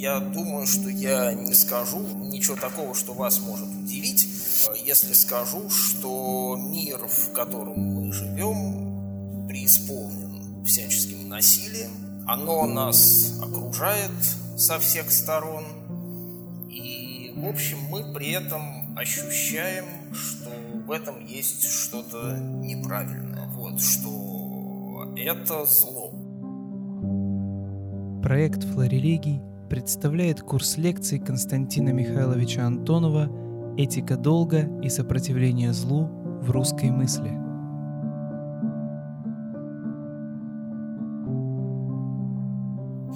я думаю, что я не скажу ничего такого, что вас может удивить, если скажу, что мир, в котором мы живем, преисполнен всяческим насилием. Оно нас окружает со всех сторон. И, в общем, мы при этом ощущаем, что в этом есть что-то неправильное. Вот, что это зло. Проект «Флорелегий» представляет курс лекций Константина Михайловича Антонова «Этика долга и сопротивление злу в русской мысли».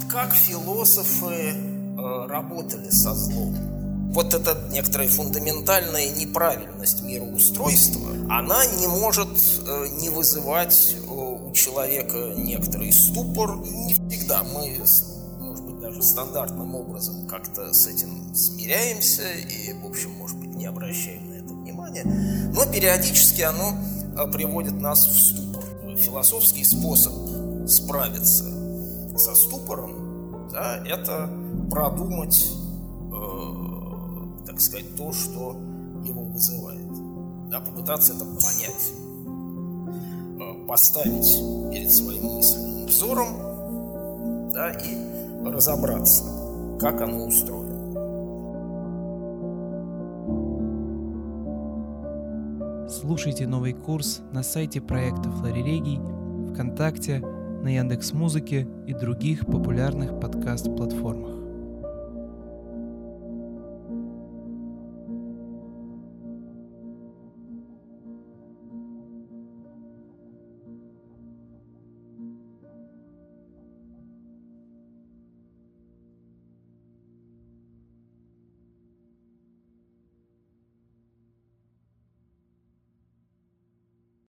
Как философы э, работали со злом? Вот эта некоторая фундаментальная неправильность мироустройства, она не может э, не вызывать э, у человека некоторый ступор. Не всегда мы, даже стандартным образом как-то с этим смиряемся и, в общем, может быть, не обращаем на это внимания. Но периодически оно э, приводит нас в ступор. Философский способ справиться со ступором, да, это продумать так сказать, то, что его вызывает. Да, попытаться это понять, э, поставить перед своим мысленным взором да, и разобраться, как оно устроено. Слушайте новый курс на сайте проекта Флорелегий, ВКонтакте, на Яндекс Музыке и других популярных подкаст-платформах.